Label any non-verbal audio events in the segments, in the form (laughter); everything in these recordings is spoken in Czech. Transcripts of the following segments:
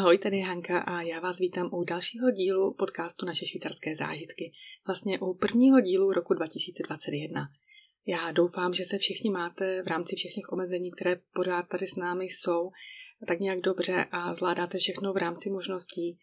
Ahoj, tady je Hanka a já vás vítám u dalšího dílu podcastu Naše švýcarské zážitky. Vlastně u prvního dílu roku 2021. Já doufám, že se všichni máte v rámci všech těch omezení, které pořád tady s námi jsou, tak nějak dobře a zvládáte všechno v rámci možností.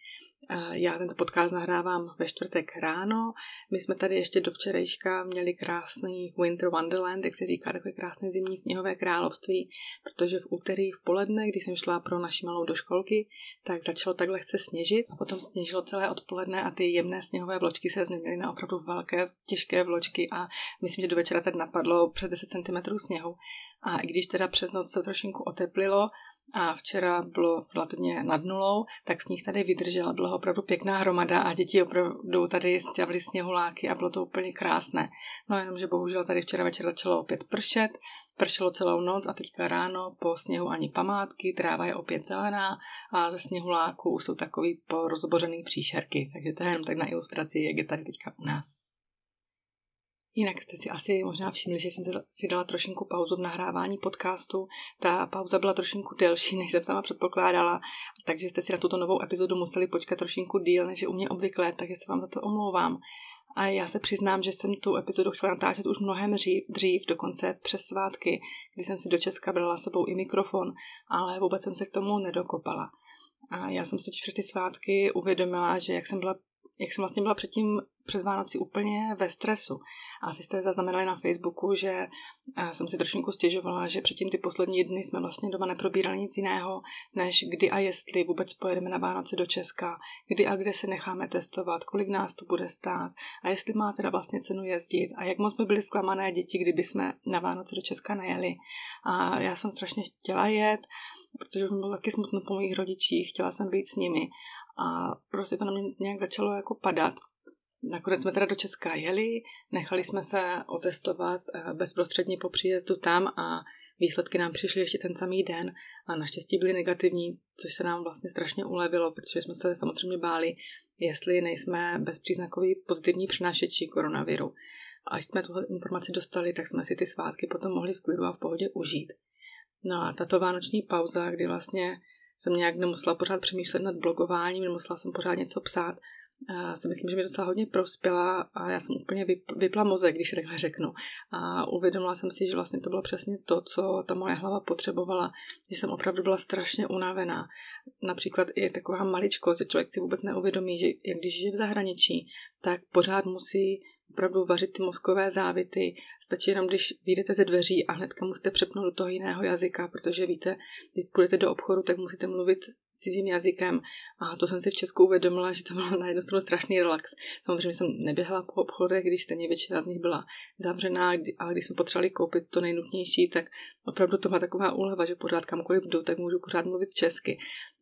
Já tento podcast nahrávám ve čtvrtek ráno. My jsme tady ještě do včerejška měli krásný Winter Wonderland, jak se říká, takové krásné zimní sněhové království, protože v úterý v poledne, když jsem šla pro naši malou do školky, tak začalo tak lehce sněžit a potom sněžilo celé odpoledne a ty jemné sněhové vločky se změnily na opravdu velké, těžké vločky a myslím, že do večera tady napadlo přes 10 cm sněhu. A i když teda přes noc se trošinku oteplilo, a včera bylo relativně nad nulou, tak sníh tady vydržel, byla opravdu pěkná hromada a děti opravdu tady stěvali sněhuláky a bylo to úplně krásné. No jenom, že bohužel tady včera večer začalo opět pršet, pršelo celou noc a teďka ráno po sněhu ani památky, tráva je opět zelená a ze sněhuláků jsou takový porozbořený příšerky, takže to je jenom tak na ilustraci, jak je tady teďka u nás. Jinak jste si asi možná všimli, že jsem si dala trošinku pauzu v nahrávání podcastu. Ta pauza byla trošinku delší, než jsem sama předpokládala, takže jste si na tuto novou epizodu museli počkat trošinku díl, než je u mě obvykle, takže se vám za to omlouvám. A já se přiznám, že jsem tu epizodu chtěla natáčet už mnohem dřív, dřív, dokonce přes svátky, kdy jsem si do Česka brala sebou i mikrofon, ale vůbec jsem se k tomu nedokopala. A já jsem si přes ty svátky uvědomila, že jak jsem byla jak jsem vlastně byla předtím před Vánoci úplně ve stresu. A asi jste zaznamenali na Facebooku, že jsem si trošku stěžovala, že předtím ty poslední dny jsme vlastně doma neprobírali nic jiného, než kdy a jestli vůbec pojedeme na Vánoce do Česka, kdy a kde se necháme testovat, kolik nás to bude stát a jestli má teda vlastně cenu jezdit a jak moc by byli zklamané děti, kdyby jsme na Vánoce do Česka nejeli. A já jsem strašně chtěla jet, protože mi bylo taky smutno po mých rodičích, chtěla jsem být s nimi a prostě to na mě nějak začalo jako padat. Nakonec jsme teda do Česka jeli, nechali jsme se otestovat eh, bezprostředně po příjezdu tam a výsledky nám přišly ještě ten samý den a naštěstí byly negativní, což se nám vlastně strašně ulevilo, protože jsme se samozřejmě báli, jestli nejsme bezpříznakoví pozitivní přenášeči koronaviru. Až jsme tuhle informaci dostali, tak jsme si ty svátky potom mohli v klidu a v pohodě užít. No a tato vánoční pauza, kdy vlastně jsem nějak nemusela pořád přemýšlet nad blogováním, nemusela jsem pořád něco psát. Já si myslím, že mi docela hodně prospěla a já jsem úplně vypla mozek, když takhle řeknu. A uvědomila jsem si, že vlastně to bylo přesně to, co ta moje hlava potřebovala, že jsem opravdu byla strašně unavená. Například i taková maličkost, že člověk si vůbec neuvědomí, že když žije v zahraničí, tak pořád musí opravdu vařit ty mozkové závity. Stačí jenom, když vyjdete ze dveří a hnedka musíte přepnout do toho jiného jazyka, protože víte, když půjdete do obchodu, tak musíte mluvit cizím jazykem a to jsem si v Česku uvědomila, že to bylo na jednu stranu strašný relax. Samozřejmě jsem neběhala po obchodech, když stejně většina z nich byla zavřená, ale když jsme potřebovali koupit to nejnutnější, tak opravdu to má taková úleva, že pořád kamkoliv jdu, tak můžu pořád mluvit česky.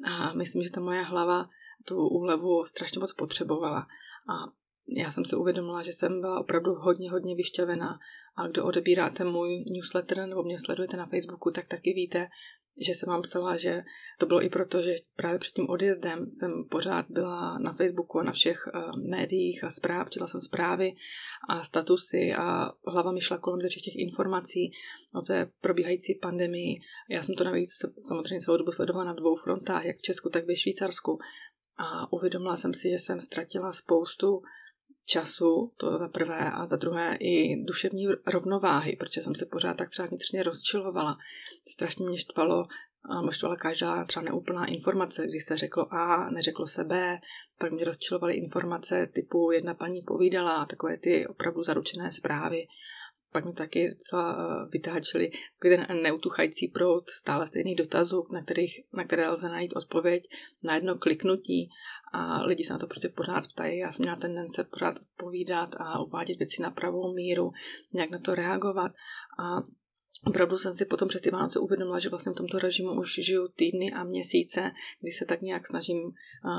A myslím, že ta moje hlava tu úlevu strašně moc potřebovala. A já jsem si uvědomila, že jsem byla opravdu hodně, hodně vyšťavená. A kdo odebíráte můj newsletter nebo mě sledujete na Facebooku, tak taky víte, že jsem vám psala, že to bylo i proto, že právě před tím odjezdem jsem pořád byla na Facebooku a na všech uh, médiích a zpráv, četla jsem zprávy a statusy a hlava mi šla kolem ze všech těch informací o té probíhající pandemii. Já jsem to navíc samozřejmě celou dobu sledovala na dvou frontách, jak v Česku, tak ve Švýcarsku. A uvědomila jsem si, že jsem ztratila spoustu času, to za prvé, a za druhé i duševní rovnováhy, protože jsem se pořád tak třeba vnitřně rozčilovala. Strašně mě štvalo, nebo štvala každá třeba neúplná informace, když se řeklo A, neřeklo se B, pak mě rozčilovaly informace typu jedna paní povídala, takové ty opravdu zaručené zprávy. Pak mi taky docela eh, vytáčeli ten neutuchající proud stále stejných dotazů, na, kterých, na které lze najít odpověď na jedno kliknutí a lidi se na to prostě pořád ptají. Já jsem měla tendence pořád odpovídat a uvádět věci na pravou míru, nějak na to reagovat a Opravdu jsem si potom přes ty Vánoce uvědomila, že vlastně v tomto režimu už žiju týdny a měsíce, kdy se tak nějak snažím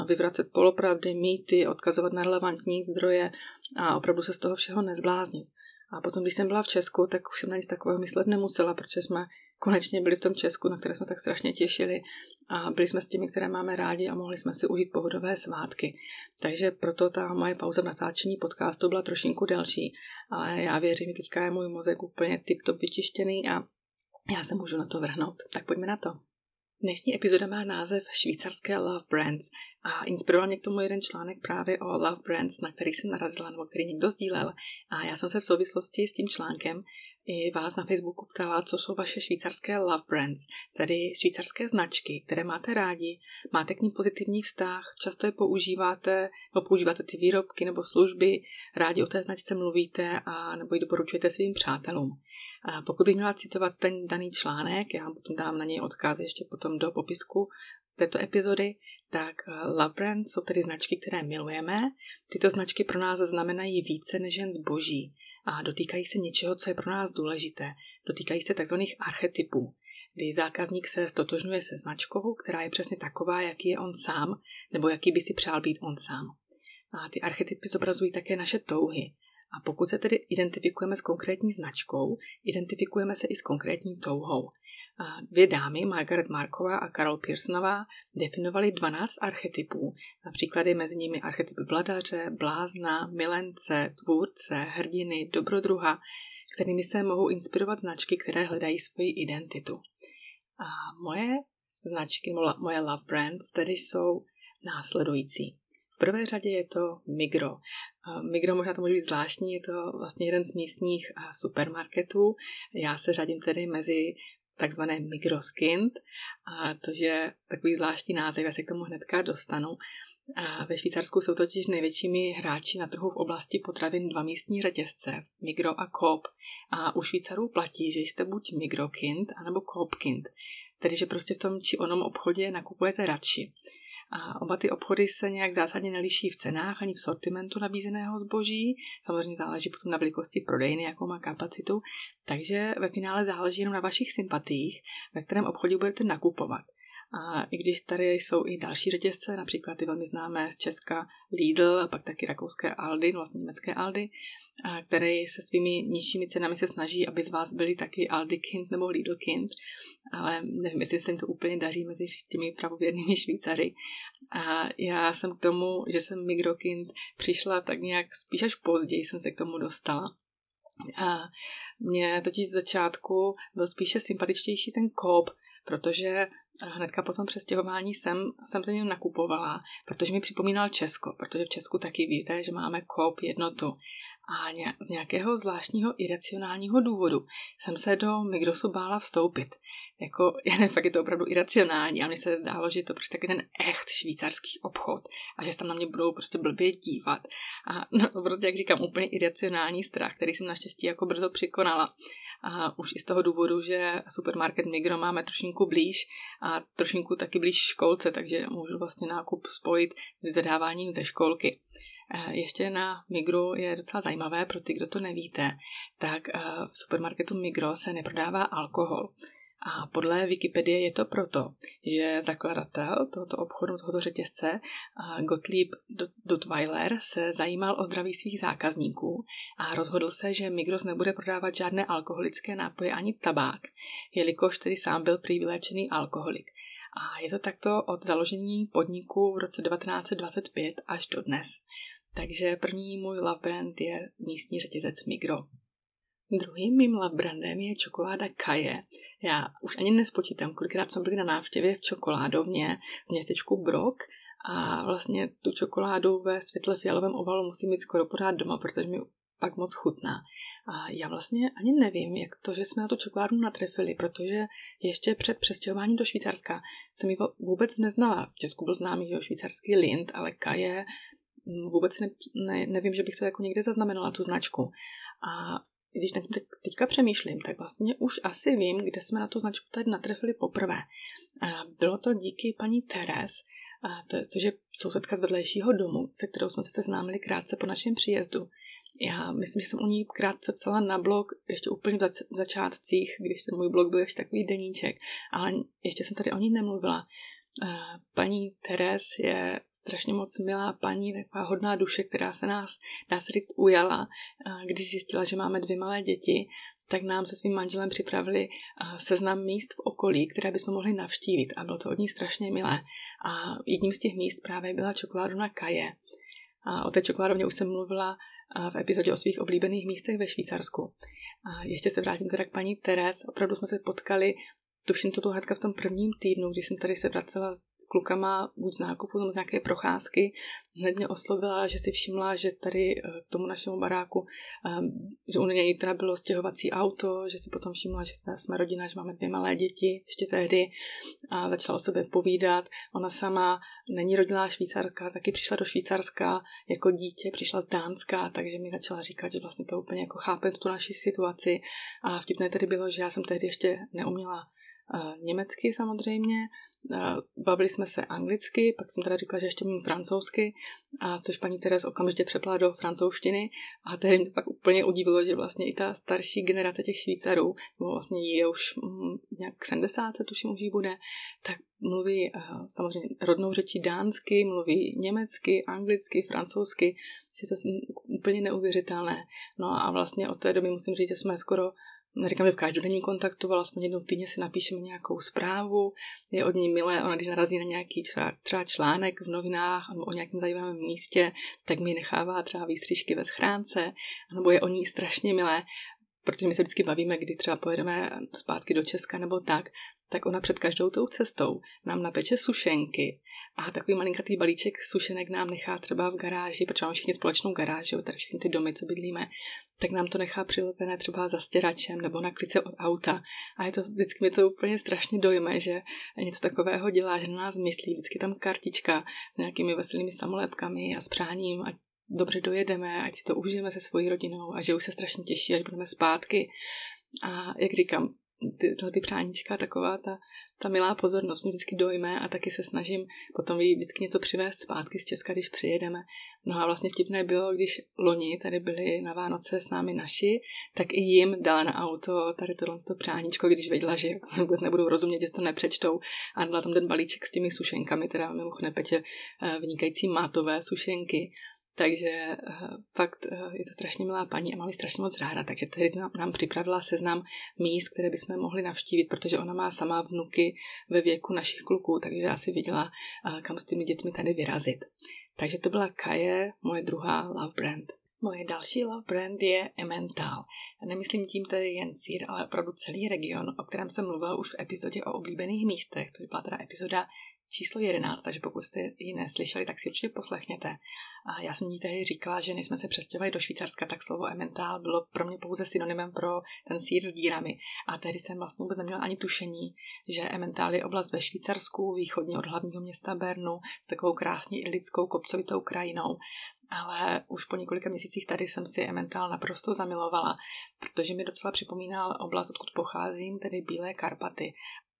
vyvracet polopravdy, mýty, odkazovat na relevantní zdroje a opravdu se z toho všeho nezbláznit. A potom, když jsem byla v Česku, tak už jsem na nic takového myslet nemusela, protože jsme konečně byli v tom Česku, na které jsme tak strašně těšili a byli jsme s těmi, které máme rádi a mohli jsme si užít pohodové svátky. Takže proto ta moje pauza v natáčení podcastu byla trošinku delší, ale já věřím, že teďka je můj mozek úplně tip-top vyčištěný a já se můžu na to vrhnout. Tak pojďme na to. Dnešní epizoda má název Švýcarské Love Brands a inspiroval mě k tomu jeden článek právě o Love Brands, na který jsem narazila, nebo který někdo sdílel. A já jsem se v souvislosti s tím článkem i vás na Facebooku ptala, co jsou vaše švýcarské love brands, tedy švýcarské značky, které máte rádi, máte k ním pozitivní vztah, často je používáte, nebo používáte ty výrobky nebo služby, rádi o té značce mluvíte a nebo ji doporučujete svým přátelům. Pokud bych měla citovat ten daný článek, já potom dám na něj odkaz ještě potom do popisku této epizody, tak eh, Love Brand jsou tedy značky, které milujeme. Tyto značky pro nás znamenají více než jen zboží a dotýkají se něčeho, co je pro nás důležité. Dotýkají se tzv. archetypů, kdy zákazník se stotožňuje se značkou, která je přesně taková, jaký je on sám, nebo jaký by si přál být on sám. A ty archetypy zobrazují také naše touhy. A pokud se tedy identifikujeme s konkrétní značkou, identifikujeme se i s konkrétní touhou. Dvě dámy, Margaret Marková a Karol Pearsonová, definovaly 12 archetypů. Například je mezi nimi archetypy vladaře, blázna, milence, tvůrce, hrdiny, dobrodruha, kterými se mohou inspirovat značky, které hledají svoji identitu. A moje značky, moje love brands, tedy jsou následující. V prvé řadě je to Migro. Migro možná to může být zvláštní, je to vlastně jeden z místních supermarketů. Já se řadím tedy mezi takzvané Migroskind, což je takový zvláštní název, já se k tomu hnedka dostanu. A ve Švýcarsku jsou totiž největšími hráči na trhu v oblasti potravin dva místní řetězce, Migro a Coop. A u Švýcarů platí, že jste buď Migrokind, anebo Coopkind, tedy že prostě v tom či onom obchodě nakupujete radši. A oba ty obchody se nějak zásadně neliší v cenách ani v sortimentu nabízeného zboží. Samozřejmě záleží potom na velikosti prodejny, jakou má kapacitu. Takže ve finále záleží jenom na vašich sympatiích, ve kterém obchodě budete nakupovat. A i když tady jsou i další řetězce, například ty velmi známé z Česka Lidl a pak taky rakouské Aldi, no vlastně německé Aldi, které se svými nižšími cenami se snaží, aby z vás byli taky Aldi Kind nebo Lidl Kind, ale nevím, jestli se jim to úplně daří mezi těmi pravověrnými Švýcaři. A já jsem k tomu, že jsem Migrokind přišla tak nějak spíš až později jsem se k tomu dostala. A mě totiž z začátku byl spíše sympatičtější ten kop, protože hnedka po tom přestěhování jsem, jsem to něm nakupovala, protože mi připomínal Česko, protože v Česku taky víte, že máme kop jednotu. A z nějakého zvláštního iracionálního důvodu jsem se do Migrosu bála vstoupit. Jako, (laughs) já nevím, fakt je to opravdu iracionální a mně se zdálo, že je to prostě taky ten echt švýcarský obchod a že se tam na mě budou prostě blbě dívat. A no, prostě, jak říkám, úplně iracionální strach, který jsem naštěstí jako brzo překonala. A už i z toho důvodu, že supermarket Migro máme trošinku blíž a trošinku taky blíž školce, takže můžu vlastně nákup spojit s zadáváním ze školky. Ještě na Migru je docela zajímavé, pro ty, kdo to nevíte, tak v supermarketu Migro se neprodává alkohol. A podle Wikipedie je to proto, že zakladatel tohoto obchodu, tohoto řetězce, Gottlieb Duttweiler, se zajímal o zdraví svých zákazníků a rozhodl se, že Migros nebude prodávat žádné alkoholické nápoje ani tabák, jelikož tedy sám byl prý vyléčený alkoholik. A je to takto od založení podniku v roce 1925 až do dnes. Takže první můj love brand je místní řetězec Migro. Druhým mým love brandem je čokoláda Kaje. Já už ani nespočítám, kolikrát jsme byli na návštěvě v čokoládovně v městečku Brok a vlastně tu čokoládu ve světle fialovém ovalu musím mít skoro pořád doma, protože mi pak moc chutná. A já vlastně ani nevím, jak to, že jsme na tu čokoládu natrefili, protože ještě před přestěhováním do Švýcarska jsem ji vůbec neznala. V Česku byl známý jo, švýcarský Lind, ale Kaje vůbec ne, ne, nevím, že bych to jako někde zaznamenala, tu značku. A když nad tím teďka přemýšlím, tak vlastně už asi vím, kde jsme na tu značku tady natrefili poprvé. Bylo to díky paní Teres, to, což je sousedka z vedlejšího domu, se kterou jsme se seznámili krátce po našem příjezdu. Já myslím, že jsem u ní krátce psala na blog, ještě úplně v začátcích, když ten můj blog byl ještě takový deníček, ale ještě jsem tady o ní nemluvila. Paní Teres je strašně moc milá paní, taková hodná duše, která se nás, dá se říct, ujala, když zjistila, že máme dvě malé děti, tak nám se svým manželem připravili seznam míst v okolí, které bychom mohli navštívit a bylo to od ní strašně milé. A jedním z těch míst právě byla čokoládovna Kaje. A o té čokoládovně už jsem mluvila v epizodě o svých oblíbených místech ve Švýcarsku. A ještě se vrátím teda k paní Teres. Opravdu jsme se potkali tuším to bylo hnedka v tom prvním týdnu, když jsem tady se vracela klukama buď z nákupu nebo z nějaké procházky, hned mě oslovila, že si všimla, že tady eh, k tomu našemu baráku, ehm, že u něj teda bylo stěhovací auto, že si potom všimla, že jsme rodina, že máme dvě malé děti ještě tehdy a začala o sobě povídat. Ona sama není rodilá Švýcarka, taky přišla do Švýcarska jako dítě, přišla z Dánska, takže mi začala říkat, že vlastně to úplně jako chápe tu naši situaci. A vtipné tedy bylo, že já jsem tehdy ještě neuměla uh, německy samozřejmě, Bavili jsme se anglicky, pak jsem teda říkala, že ještě mluvím francouzsky, a což paní Teres okamžitě přepla do francouzštiny a tehdy mě pak úplně udivilo, že vlastně i ta starší generace těch Švýcarů, nebo vlastně je už mm, nějak 70, se tuším už jí bude, tak mluví uh, samozřejmě rodnou řečí dánsky, mluví německy, anglicky, francouzsky, je to úplně neuvěřitelné. No a vlastně od té doby musím říct, že jsme skoro neříkám, že v každodenním kontaktu, ale aspoň jednou týdně si napíšeme nějakou zprávu, je od ní milé, ona když narazí na nějaký třeba, třeba článek v novinách nebo o nějakém zajímavém místě, tak mi nechává třeba výstřižky ve schránce, nebo je o ní strašně milé, protože my se vždycky bavíme, kdy třeba pojedeme zpátky do Česka nebo tak, tak ona před každou tou cestou nám napeče sušenky a takový malinkatý balíček sušenek nám nechá třeba v garáži, protože máme všichni společnou garáži, tady všechny ty domy, co bydlíme, tak nám to nechá přilepené třeba za stěračem nebo na klice od auta. A je to vždycky mi to úplně strašně dojme, že něco takového dělá, že na nás myslí. Vždycky tam kartička s nějakými veselými samolepkami a s přáním, ať dobře dojedeme, ať si to užijeme se svojí rodinou a že už se strašně těší, až budeme zpátky. A jak říkám, ty, ty přáníčka, taková ta, ta milá pozornost mě vždycky dojme a taky se snažím potom jí vždycky něco přivést zpátky z Česka, když přijedeme. No a vlastně vtipné bylo, když loni tady byli na Vánoce s námi naši, tak i jim dala na auto tady tohle to přáníčko, když věděla, že vůbec nebudou rozumět, že to nepřečtou a dala tam ten balíček s těmi sušenkami, teda mimochodem Petě eh, vynikající mátové sušenky. Takže uh, fakt uh, je to strašně milá paní a máme strašně moc ráda, takže tehdy nám, připravila seznam míst, které bychom mohli navštívit, protože ona má sama vnuky ve věku našich kluků, takže já si viděla, uh, kam s těmi dětmi tady vyrazit. Takže to byla Kaje, moje druhá love brand. Moje další love brand je Emmental. Nemyslím tím tedy jen sír, ale opravdu celý region, o kterém jsem mluvila už v epizodě o oblíbených místech. To byla teda epizoda číslo 11, takže pokud jste ji neslyšeli, tak si určitě poslechněte. A já jsem jí tehdy říkala, že než jsme se přestěhovali do Švýcarska, tak slovo Emmental bylo pro mě pouze synonymem pro ten sír s dírami. A tehdy jsem vlastně vůbec neměla ani tušení, že Emmental je oblast ve Švýcarsku, východně od hlavního města Bernu, s takovou krásně idylickou kopcovitou krajinou. Ale už po několika měsících tady jsem si Emmental naprosto zamilovala, protože mi docela připomínal oblast, odkud pocházím, tedy Bílé Karpaty.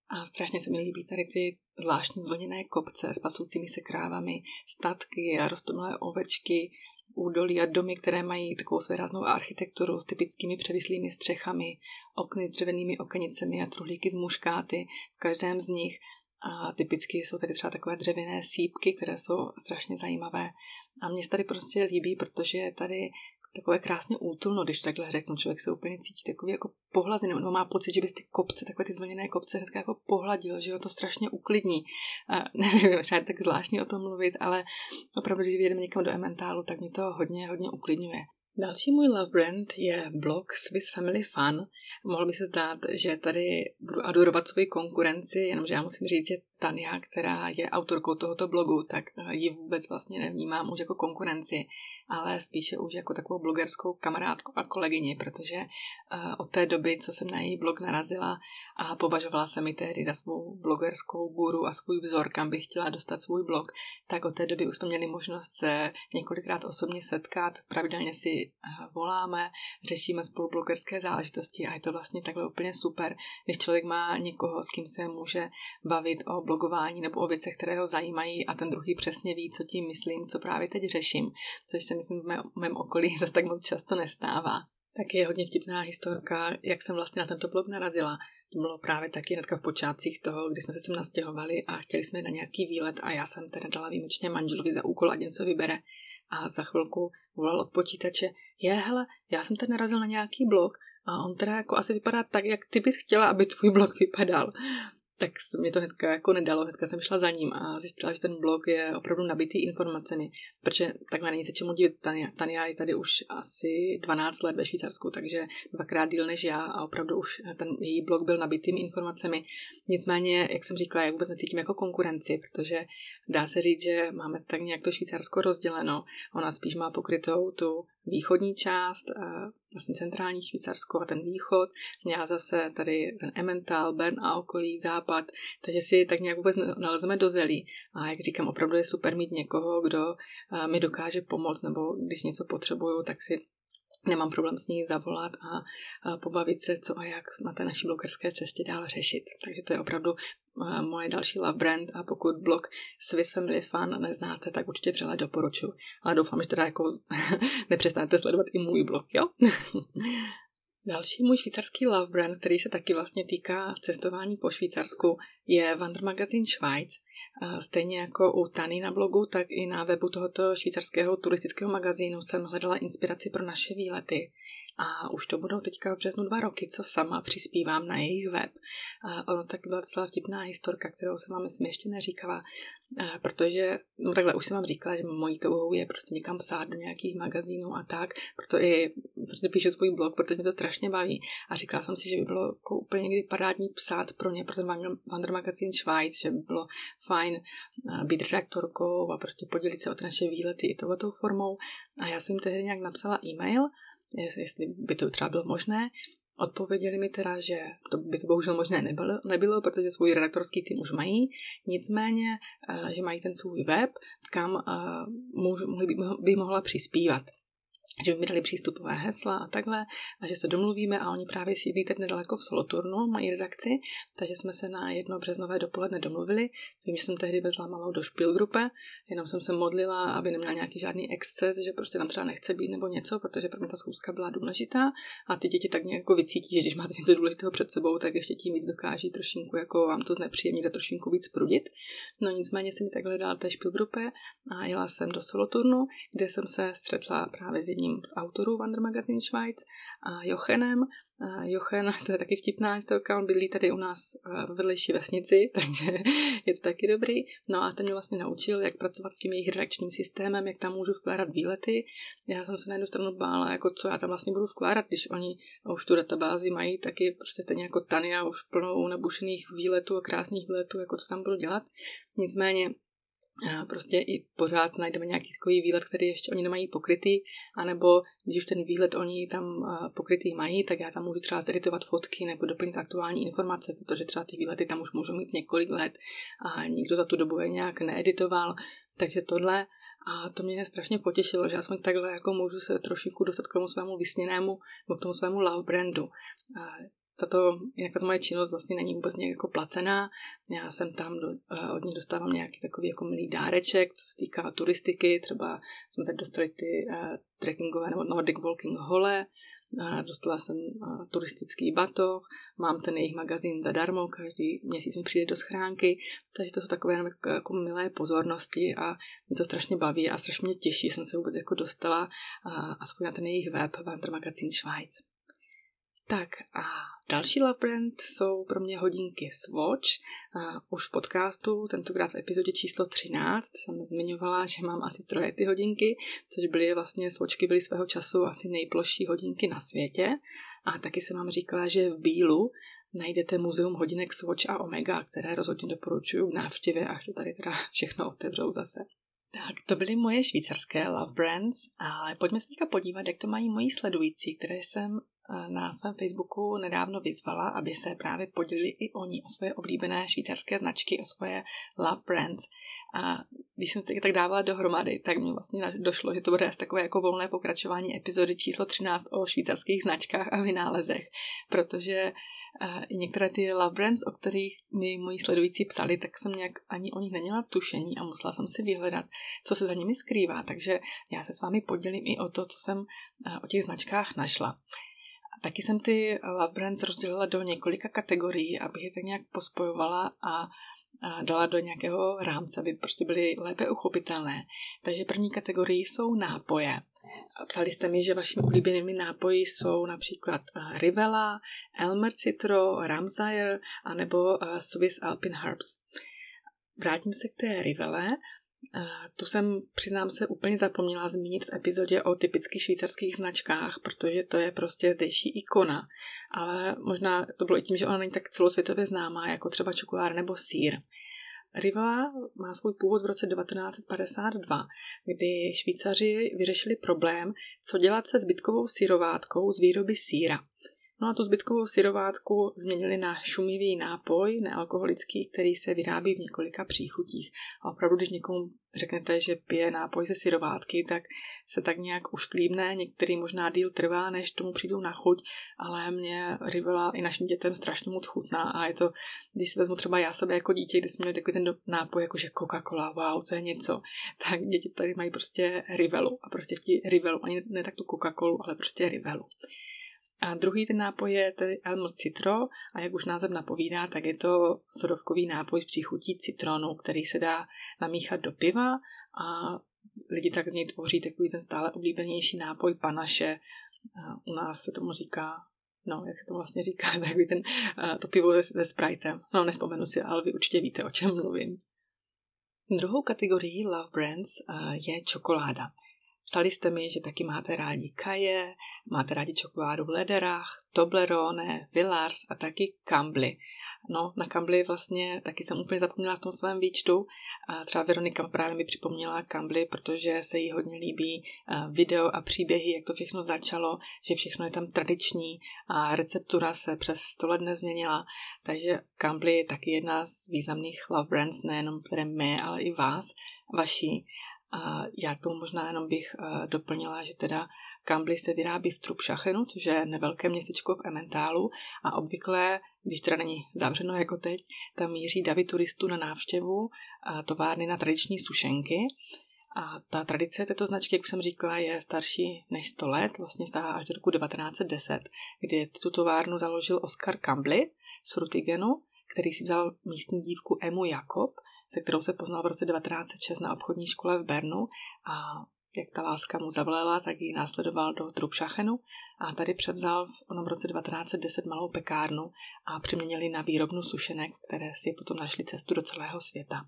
A strašně se mi líbí tady ty zvláštní zvlněné kopce s pasoucími se krávami, statky a rostomilé ovečky, údolí a domy, které mají takovou svéráznou architekturu s typickými převislými střechami, okny s dřevěnými okenicemi a truhlíky z muškáty v každém z nich. A typicky jsou tady třeba takové dřevěné sípky, které jsou strašně zajímavé. A mě se tady prostě líbí, protože je tady takové krásně útulno, když takhle řeknu, člověk se úplně cítí takový jako pohlazený, on má pocit, že bys ty kopce, takové ty zvlněné kopce hnedka jako pohladil, že ho to strašně uklidní. A (laughs) nevím, možná tak zvláštně o tom mluvit, ale opravdu, když vyjedeme někam do Emmentálu, tak mě to hodně, hodně uklidňuje. Další můj love brand je blog Swiss Family Fun. Mohl by se zdát, že tady budu adorovat svoji konkurenci, jenomže já musím říct, že Tania, která je autorkou tohoto blogu, tak ji vůbec vlastně nevnímám už jako konkurenci ale spíše už jako takovou blogerskou kamarádku a kolegyni, protože uh, od té doby, co jsem na její blog narazila a považovala se mi tehdy za svou blogerskou guru a svůj vzor, kam bych chtěla dostat svůj blog, tak od té doby už jsme měli možnost se několikrát osobně setkat, pravidelně si uh, voláme, řešíme spolu blogerské záležitosti a je to vlastně takhle úplně super, když člověk má někoho, s kým se může bavit o blogování nebo o věcech, které ho zajímají a ten druhý přesně ví, co tím myslím, co právě teď řeším, což se myslím v mém okolí (laughs) zase tak moc často nestává. Tak je hodně vtipná historka, jak jsem vlastně na tento blog narazila. To bylo právě taky hnedka v počátcích toho, kdy jsme se sem nastěhovali a chtěli jsme na nějaký výlet a já jsem teda dala výjimečně manželovi za úkol, ať něco vybere. A za chvilku volal od počítače, je hele, já jsem tady narazil na nějaký blog a on teda jako asi vypadá tak, jak ty bys chtěla, aby tvůj blog vypadal. Tak mě to hnedka jako nedalo, hnedka jsem šla za ním a zjistila, že ten blog je opravdu nabitý informacemi, protože takhle není se čemu divit. Tania, Tania je tady už asi 12 let ve Švýcarsku, takže dvakrát díl než já a opravdu už ten její blog byl nabitým informacemi. Nicméně, jak jsem říkala, já vůbec necítím jako konkurenci, protože dá se říct, že máme tak nějak to Švýcarsko rozděleno. Ona spíš má pokrytou tu východní část, vlastně centrální Švýcarsko a ten východ. Já zase tady ten Emmental, Bern a okolí, západ, takže si tak nějak vůbec nalezeme do zelí. A jak říkám, opravdu je super mít někoho, kdo mi dokáže pomoct, nebo když něco potřebuju, tak si nemám problém s ní zavolat a, pobavit se, co a jak na té naší blogerské cestě dál řešit. Takže to je opravdu moje další love brand a pokud blog Swiss Family Fun neznáte, tak určitě vřele doporučuji. Ale doufám, že teda jako (laughs) nepřestanete sledovat i můj blog, jo? (laughs) Další můj švýcarský love brand, který se taky vlastně týká cestování po Švýcarsku, je Wandermagazin Schweiz. Stejně jako u Tany na blogu, tak i na webu tohoto švýcarského turistického magazínu jsem hledala inspiraci pro naše výlety. A už to budou teďka v březnu dva roky, co sama přispívám na jejich web. A ono tak byla docela vtipná historka, kterou jsem vám myslím ještě neříkala, protože, no takhle už jsem vám říkala, že mojí touhou je prostě někam psát do nějakých magazínů a tak, proto i prostě píšu svůj blog, protože mě to strašně baví. A říkala jsem si, že by bylo jako úplně někdy parádní psát pro ně, pro ten Wander magazín Schweiz, že by bylo fajn být redaktorkou a prostě podělit se o ty naše výlety i touhletou formou. A já jsem tehdy nějak napsala e-mail jestli by to třeba bylo možné. Odpověděli mi teda, že to by to bohužel možné nebylo, nebylo, protože svůj redaktorský tým už mají, nicméně, eh, že mají ten svůj web, kam eh, by, by mohla přispívat že by mi dali přístupové hesla a takhle a že se domluvíme a oni právě sídlí teď nedaleko v Soloturnu, mají redakci, takže jsme se na jedno březnové dopoledne domluvili. Vím, že jsem tehdy vezla malou do špilgrupe, jenom jsem se modlila, aby neměla nějaký žádný exces, že prostě tam třeba nechce být nebo něco, protože pro mě ta schůzka byla důležitá a ty děti tak nějak jako vycítí, že když máte něco důležitého před sebou, tak ještě tím víc dokáží trošinku jako vám to znepříjemnit a trošinku víc prudit. No nicméně jsem mi takhle dala té špilgrupe a jela jsem do Soloturnu, kde jsem se střetla právě s jedním z autorů Wander Magazine Schweiz a Jochenem. A Jochen, to je taky vtipná historka, on bydlí tady u nás v vedlejší vesnici, (laughs) takže je to taky dobrý. No a ten mě vlastně naučil, jak pracovat s tím jejich redakčním systémem, jak tam můžu vkládat výlety. Já jsem se na jednu stranu bála, jako co já tam vlastně budu vkládat, když oni už tu databázi mají taky prostě stejně jako Tania už plnou nabušených výletů a krásných výletů, jako co tam budu dělat. Nicméně prostě i pořád najdeme nějaký takový výlet, který ještě oni nemají pokrytý, anebo když už ten výlet oni tam pokrytý mají, tak já tam můžu třeba zeditovat fotky nebo doplnit aktuální informace, protože třeba ty výlety tam už můžou mít několik let a nikdo za tu dobu je nějak needitoval, takže tohle. A to mě strašně potěšilo, že aspoň takhle jako můžu se trošku dostat k tomu svému vysněnému, k tomu svému love brandu tato, tato moje činnost vlastně není vůbec nějak jako placená. Já jsem tam do, uh, od ní dostávám nějaký takový jako milý dáreček, co se týká turistiky, třeba jsme tady dostali ty uh, trekkingové nebo Nordic Walking hole, uh, dostala jsem turistický batoh, mám ten jejich magazín zadarmo, každý měsíc mi přijde do schránky, takže to jsou takové jenom jako, jako milé pozornosti a mě to strašně baví a strašně mě těší, jsem se vůbec jako dostala uh, aspoň na ten jejich web Wander Magazín Schweiz. Tak a další love jsou pro mě hodinky Swatch. A už v podcastu, tentokrát v epizodě číslo 13, jsem zmiňovala, že mám asi troje ty hodinky, což byly vlastně Swatchky byly svého času asi nejplošší hodinky na světě. A taky jsem vám říkala, že v Bílu najdete muzeum hodinek Swatch a Omega, které rozhodně doporučuji k návštěvě, až to tady teda všechno otevřou zase. Tak, to byly moje švýcarské love brands, ale pojďme se teďka podívat, jak to mají moji sledující, které jsem eh, na svém Facebooku nedávno vyzvala, aby se právě podělili i oni o svoje oblíbené švýcarské značky, o svoje love brands. A když jsem tak dávala dohromady, tak mi vlastně došlo, že to bude takové jako volné pokračování epizody číslo 13 o švýcarských značkách a vynálezech, protože některé ty love brands, o kterých mi moji sledující psali, tak jsem nějak ani o nich neměla tušení a musela jsem si vyhledat, co se za nimi skrývá. Takže já se s vámi podělím i o to, co jsem o těch značkách našla. Taky jsem ty love brands rozdělila do několika kategorií, abych je tak nějak pospojovala a dala do nějakého rámce, aby prostě byly lépe uchopitelné. Takže první kategorii jsou nápoje. Psali jste mi, že vašimi oblíbenými nápoji jsou například eh, Rivella, Elmer Citro, Ramsayer anebo eh, Swiss Alpine Herbs. Vrátím se k té Rivele. Tu jsem, přiznám se, úplně zapomněla zmínit v epizodě o typických švýcarských značkách, protože to je prostě zdejší ikona. Ale možná to bylo i tím, že ona není tak celosvětově známá, jako třeba čokoláda nebo sír. Riva má svůj původ v roce 1952, kdy Švýcaři vyřešili problém, co dělat se zbytkovou syrovátkou z výroby síra. No a tu zbytkovou syrovátku změnili na šumivý nápoj, nealkoholický, který se vyrábí v několika příchutích. A opravdu, když někomu řeknete, že pije nápoj ze syrovátky, tak se tak nějak ušklíbne, některý možná díl trvá, než tomu přijdou na chuť, ale mě Rivela i našim dětem strašně moc chutná a je to, když si vezmu třeba já sebe jako dítě, když jsme měli takový ten nápoj, jako že Coca-Cola, wow, to je něco, (laughs) tak děti tady mají prostě Rivelu a prostě ti Rivelu, ani ne tak tu Coca-Colu, ale prostě Rivelu. A druhý ten nápoj je tedy Elmer Citro a jak už název napovídá, tak je to sodovkový nápoj s příchutí citronu, který se dá namíchat do piva a lidi tak z něj tvoří takový ten stále oblíbenější nápoj panaše. U nás se tomu říká no, jak se to vlastně říká, (laughs) takový ten, to pivo se, se Spritem. No, nespomenu si, ale vy určitě víte, o čem mluvím. Druhou kategorií Love Brands je čokoláda. Psali jste mi, že taky máte rádi kaje, máte rádi čokoládu v lederách, Toblerone, Villars a taky Kambly. No, na Kambly vlastně taky jsem úplně zapomněla v tom svém výčtu. A třeba Veronika právě mi připomněla Kambly, protože se jí hodně líbí video a příběhy, jak to všechno začalo, že všechno je tam tradiční a receptura se přes 100 let nezměnila. Takže Kambly je taky jedna z významných love brands, nejenom které mé, ale i vás, vaší. A já k tomu možná jenom bych uh, doplnila, že teda Kambly se vyrábí v Trubšachenu, což je nevelké městečko v Ementálu a obvykle, když teda není zavřeno jako teď, tam míří davy turistů na návštěvu továrny na tradiční sušenky. A ta tradice této značky, jak už jsem říkala, je starší než 100 let, vlastně stáhá až do roku 1910, kdy tu továrnu založil Oscar Kambly z Frutigenu, který si vzal místní dívku Emu Jakob se kterou se poznal v roce 1906 na obchodní škole v Bernu a jak ta láska mu zavlela, tak ji následoval do Trubšachenu a tady převzal v onom roce 1910 malou pekárnu a přeměnili na výrobnu sušenek, které si potom našli cestu do celého světa.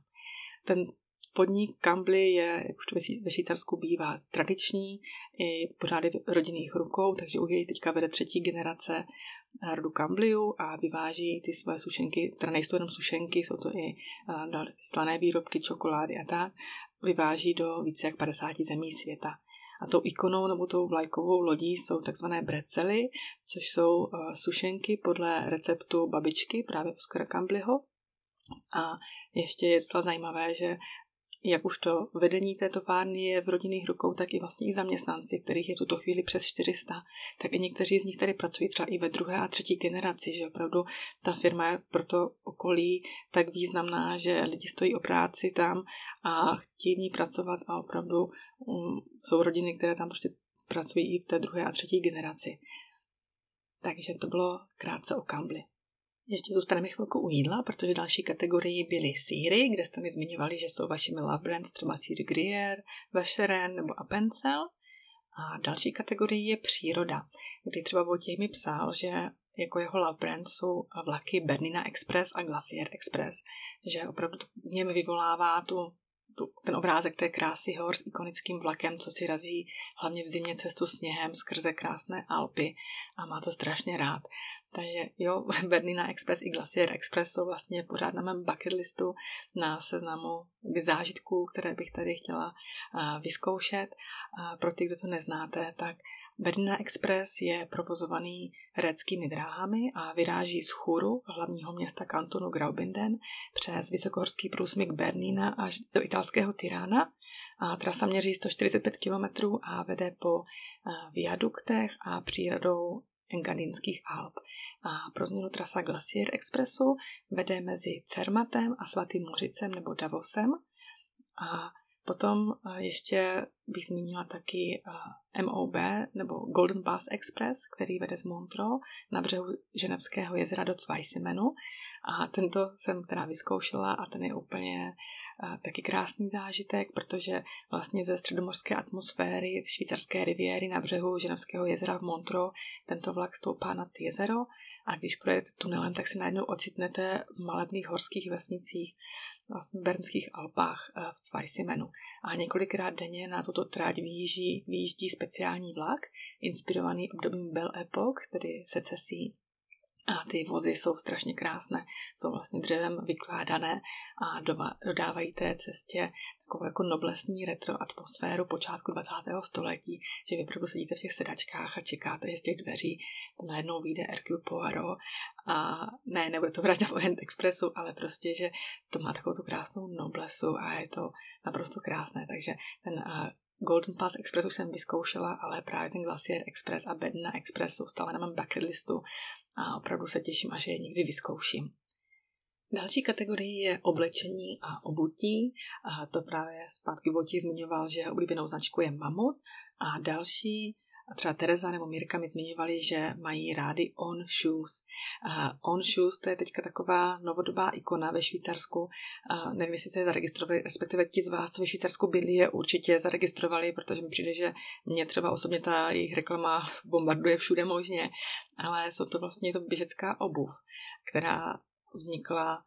Ten podnik Kambly je, jak už to ve Švýcarsku bývá, tradiční, i pořád je v rodinných rukou, takže už jej teďka vede třetí generace rodu Kambliu a vyváží ty svoje sušenky, teda nejsou jenom sušenky, jsou to i slané výrobky, čokolády a tak, vyváží do více jak 50 zemí světa. A tou ikonou nebo tou vlajkovou lodí jsou takzvané brecely, což jsou sušenky podle receptu babičky, právě Oskara Kambliho. A ještě je docela zajímavé, že jak už to vedení této párny je v rodinných rukou, tak i vlastně i zaměstnanci, kterých je v tuto chvíli přes 400, tak i někteří z nich tady pracují třeba i ve druhé a třetí generaci, že opravdu ta firma je pro to okolí tak významná, že lidi stojí o práci tam a chtějí v ní pracovat a opravdu um, jsou rodiny, které tam prostě pracují i v té druhé a třetí generaci. Takže to bylo krátce o Kambli. Ještě zůstaneme chvilku u jídla, protože další kategorii byly síry, kde jste mi zmiňovali, že jsou vašimi love brands, třeba síry Gruyère, Vacherin nebo Appenzell. A další kategorie je příroda, kdy třeba Vojtěch mi psal, že jako jeho love brand jsou vlaky Bernina Express a Glacier Express, že opravdu to v něm vyvolává tu tu, ten obrázek té krásy hor s ikonickým vlakem, co si razí hlavně v zimě cestu sněhem skrze krásné Alpy a má to strašně rád. Takže jo, (laughs) Bernina Express i Glacier Express jsou vlastně pořád na mém bucket listu na seznamu zážitků, které bych tady chtěla vyzkoušet. Pro ty, kdo to neznáte, tak Bernina Express je provozovaný réckými dráhami a vyráží z Churu, hlavního města kantonu Graubünden, přes vysokohorský průsmyk Bernina až do italského Tirána. A trasa měří 145 km a vede po viaduktech a přírodou Engadinských Alp. A pro změnu trasa Glacier Expressu vede mezi Cermatem a Svatým Mořicem nebo Davosem. A Potom eh, ještě bych zmínila taky eh, MOB nebo Golden Pass Express, který vede z Montreux na břehu Ženevského jezera do Zweisimenu. A tento jsem teda vyzkoušela a ten je úplně taky krásný zážitek, protože vlastně ze středomořské atmosféry švýcarské riviéry na břehu Ženevského jezera v Montreux tento vlak stoupá nad jezero a když projedete tunelem, tak se najednou ocitnete v malebných horských vesnicích, vlastně v Bernských Alpách eh, v Zweisimenu. A několikrát denně na tuto tráť vyjíždí, vyjíždí speciální vlak, inspirovaný obdobím Belle Epoque, tedy secesí a ty vozy jsou strašně krásné, jsou vlastně dřevem vykládané a dodávají té cestě takovou jako noblesní retro atmosféru počátku 20. století, že vy opravdu sedíte v těch sedačkách a čekáte, že z těch dveří to najednou vyjde Hercule Poirot. A ne, nebude to vrát v Orient Expressu, ale prostě, že to má takovou tu krásnou noblesu a je to naprosto krásné, takže ten Golden Pass Express už jsem vyzkoušela, ale právě ten Glacier Express a Bedna Express jsou stále na mém bucket listu a opravdu se těším, až je někdy vyzkouším. Další kategorii je oblečení a obutí. A to právě zpátky Voti zmiňoval, že oblíbenou značku je Mamut. A další a třeba Tereza nebo Mirka mi zmiňovali, že mají rády On Shoes. Uh, on Shoes to je teďka taková novodobá ikona ve Švýcarsku. Uh, nevím, jestli se je zaregistrovali, respektive ti z vás, co ve Švýcarsku byli, je určitě zaregistrovali, protože mi přijde, že mě třeba osobně ta jejich reklama (laughs) bombarduje všude možně, ale jsou to vlastně to běžecká obuv, která vznikla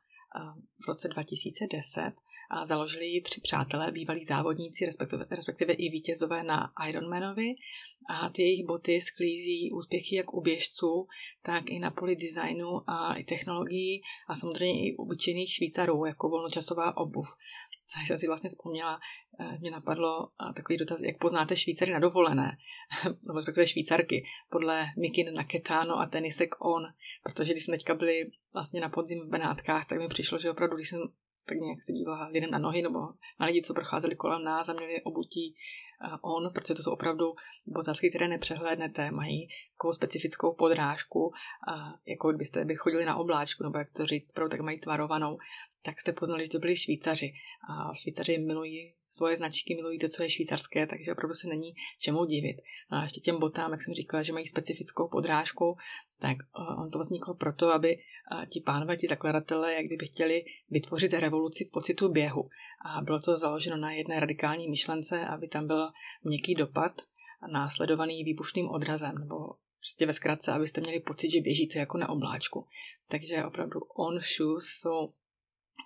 v roce 2010 a založili ji tři přátelé, bývalí závodníci, respektive, respektive i vítězové na Ironmanovi. A ty jejich boty sklízí úspěchy jak u běžců, tak i na poli designu a i technologií a samozřejmě i u obyčejných Švýcarů, jako volnočasová obuv. Což jsem si vlastně vzpomněla, eh, mě napadlo takový dotaz, jak poznáte Švýcary na dovolené, (laughs) nebo respektive Švýcarky, podle Mikin Naketano a Tenisek On, protože když jsme teďka byli vlastně na podzim v Benátkách, tak mi přišlo, že opravdu, když jsem tak nějak se dívala lidem na nohy nebo na lidi, co procházeli kolem nás a měli obutí on, protože to jsou opravdu botázky, které nepřehlédnete, mají takovou specifickou podrážku, jako kdybyste by chodili na obláčku, nebo jak to říct, opravdu tak mají tvarovanou, tak jste poznali, že to byli Švýcaři. A Švýcaři milují svoje značky, milují to, co je švýcarské, takže opravdu se není čemu divit. A ještě těm botám, jak jsem říkala, že mají specifickou podrážku, tak eh, on to vzniklo proto, aby eh, ti pánové, ti zakladatelé, jak kdyby chtěli vytvořit revoluci v pocitu běhu. A bylo to založeno na jedné radikální myšlence, aby tam byl měkký dopad následovaný výbušným odrazem, nebo prostě ve zkratce, abyste měli pocit, že běžíte jako na obláčku. Takže opravdu on shoes jsou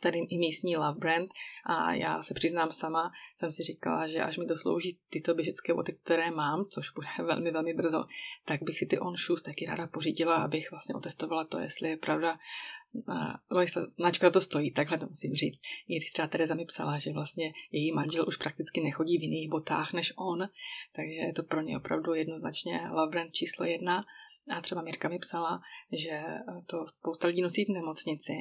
tady i místní love brand a já se přiznám sama, jsem si říkala, že až mi doslouží tyto běžecké boty, které mám, což bude (laughs) velmi, velmi brzo, tak bych si ty on shoes taky ráda pořídila, abych vlastně otestovala to, jestli je pravda, moje značka to stojí, takhle to musím říct. I třeba Tereza mi psala, že vlastně její manžel už prakticky nechodí v jiných botách než on, takže je to pro ně opravdu jednoznačně love brand číslo jedna. A třeba Mirka mi psala, že to spousta lidí nosí v nemocnici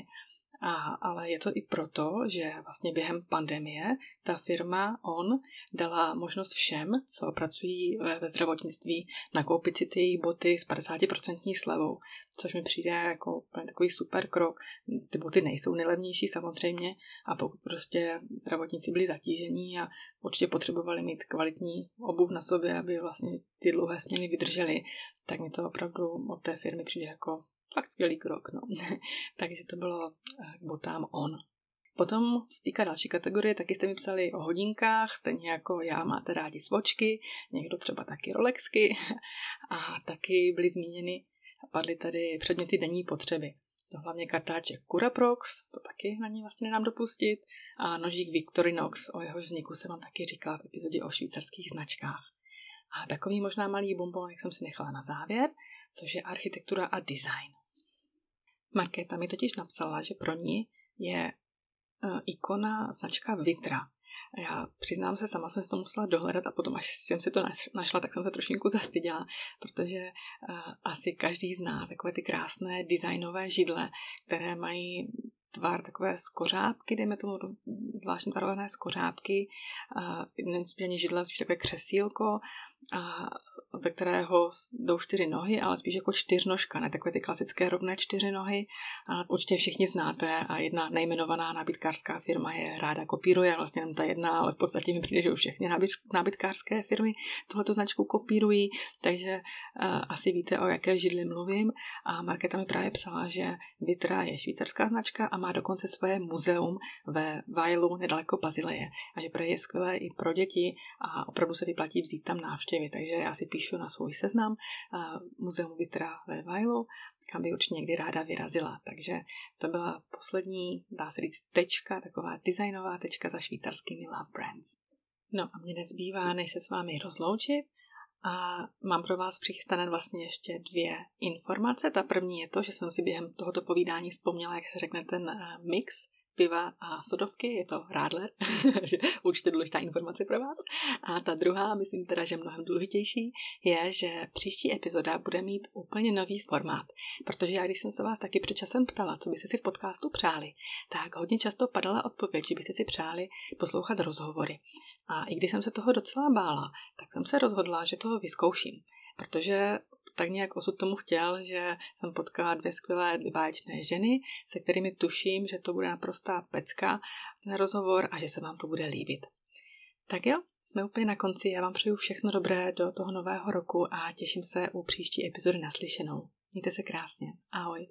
a, ale je to i proto, že vlastně během pandemie ta firma On dala možnost všem, co pracují ve, zdravotnictví, nakoupit si ty boty s 50% slevou, což mi přijde jako takový super krok. Ty boty nejsou nejlevnější samozřejmě a pokud prostě zdravotníci byli zatížení a určitě potřebovali mít kvalitní obuv na sobě, aby vlastně ty dlouhé směny vydržely, tak mi to opravdu od té firmy přijde jako fakt skvělý krok, no. (laughs) Takže to bylo k eh, botám on. Potom z týká další kategorie, taky jste mi psali o hodinkách, stejně jako já máte rádi svočky, někdo třeba taky Rolexky (laughs) a taky byly zmíněny, padly tady předměty denní potřeby. To hlavně kartáček Curaprox, to taky na ní vlastně nedám dopustit, a nožík Victorinox, o jeho vzniku jsem vám taky říkala v epizodě o švýcarských značkách. A takový možná malý bonbon, jak jsem si nechala na závěr, což je architektura a design. Markéta mi totiž napsala, že pro ní je uh, ikona značka Vitra. Já přiznám se, sama jsem si to musela dohledat a potom, až jsem si to našla, tak jsem se trošinku zastyděla, protože uh, asi každý zná takové ty krásné designové židle, které mají tvar takové skořápky, dejme tomu zvláštně tvarované skořápky, není židle, spíš takové křesílko a ve kterého jdou čtyři nohy, ale spíš jako čtyřnožka, ne takové ty klasické rovné čtyři nohy. A určitě všichni znáte a jedna nejmenovaná nábytkářská firma je ráda kopíruje, vlastně jenom ta jedna, ale v podstatě mi přijde, že už všechny nábytkářské firmy tuhleto značku kopírují, takže uh, asi víte, o jaké židli mluvím. A Markéta mi právě psala, že Vitra je švýcarská značka a má dokonce svoje muzeum ve Vajlu nedaleko Bazileje. A že je skvělé i pro děti a opravdu se vyplatí vzít tam návštěvy. Takže já si píšu na svůj seznam uh, muzeum Vitra ve Vajlu, kam by určitě někdy ráda vyrazila. Takže to byla poslední, dá se říct, tečka, taková designová tečka za švýcarskými Love Brands. No a mě nezbývá, než se s vámi rozloučit, a mám pro vás přichystané vlastně ještě dvě informace. Ta první je to, že jsem si během tohoto povídání vzpomněla, jak se řekne ten eh, mix piva a sodovky, je to Rádler, (laughs) určitě důležitá informace pro vás. A ta druhá, myslím teda, že mnohem důležitější, je, že příští epizoda bude mít úplně nový formát. Protože já, když jsem se vás taky před časem ptala, co byste si v podcastu přáli, tak hodně často padala odpověď, že byste si přáli poslouchat rozhovory. A i když jsem se toho docela bála, tak jsem se rozhodla, že toho vyzkouším. Protože tak nějak osud tomu chtěl, že jsem potkala dvě skvělé báječné ženy, se kterými tuším, že to bude naprostá pecka ten rozhovor a že se vám to bude líbit. Tak jo, jsme úplně na konci, já vám přeju všechno dobré do toho nového roku a těším se u příští epizody naslyšenou. Mějte se krásně. Ahoj.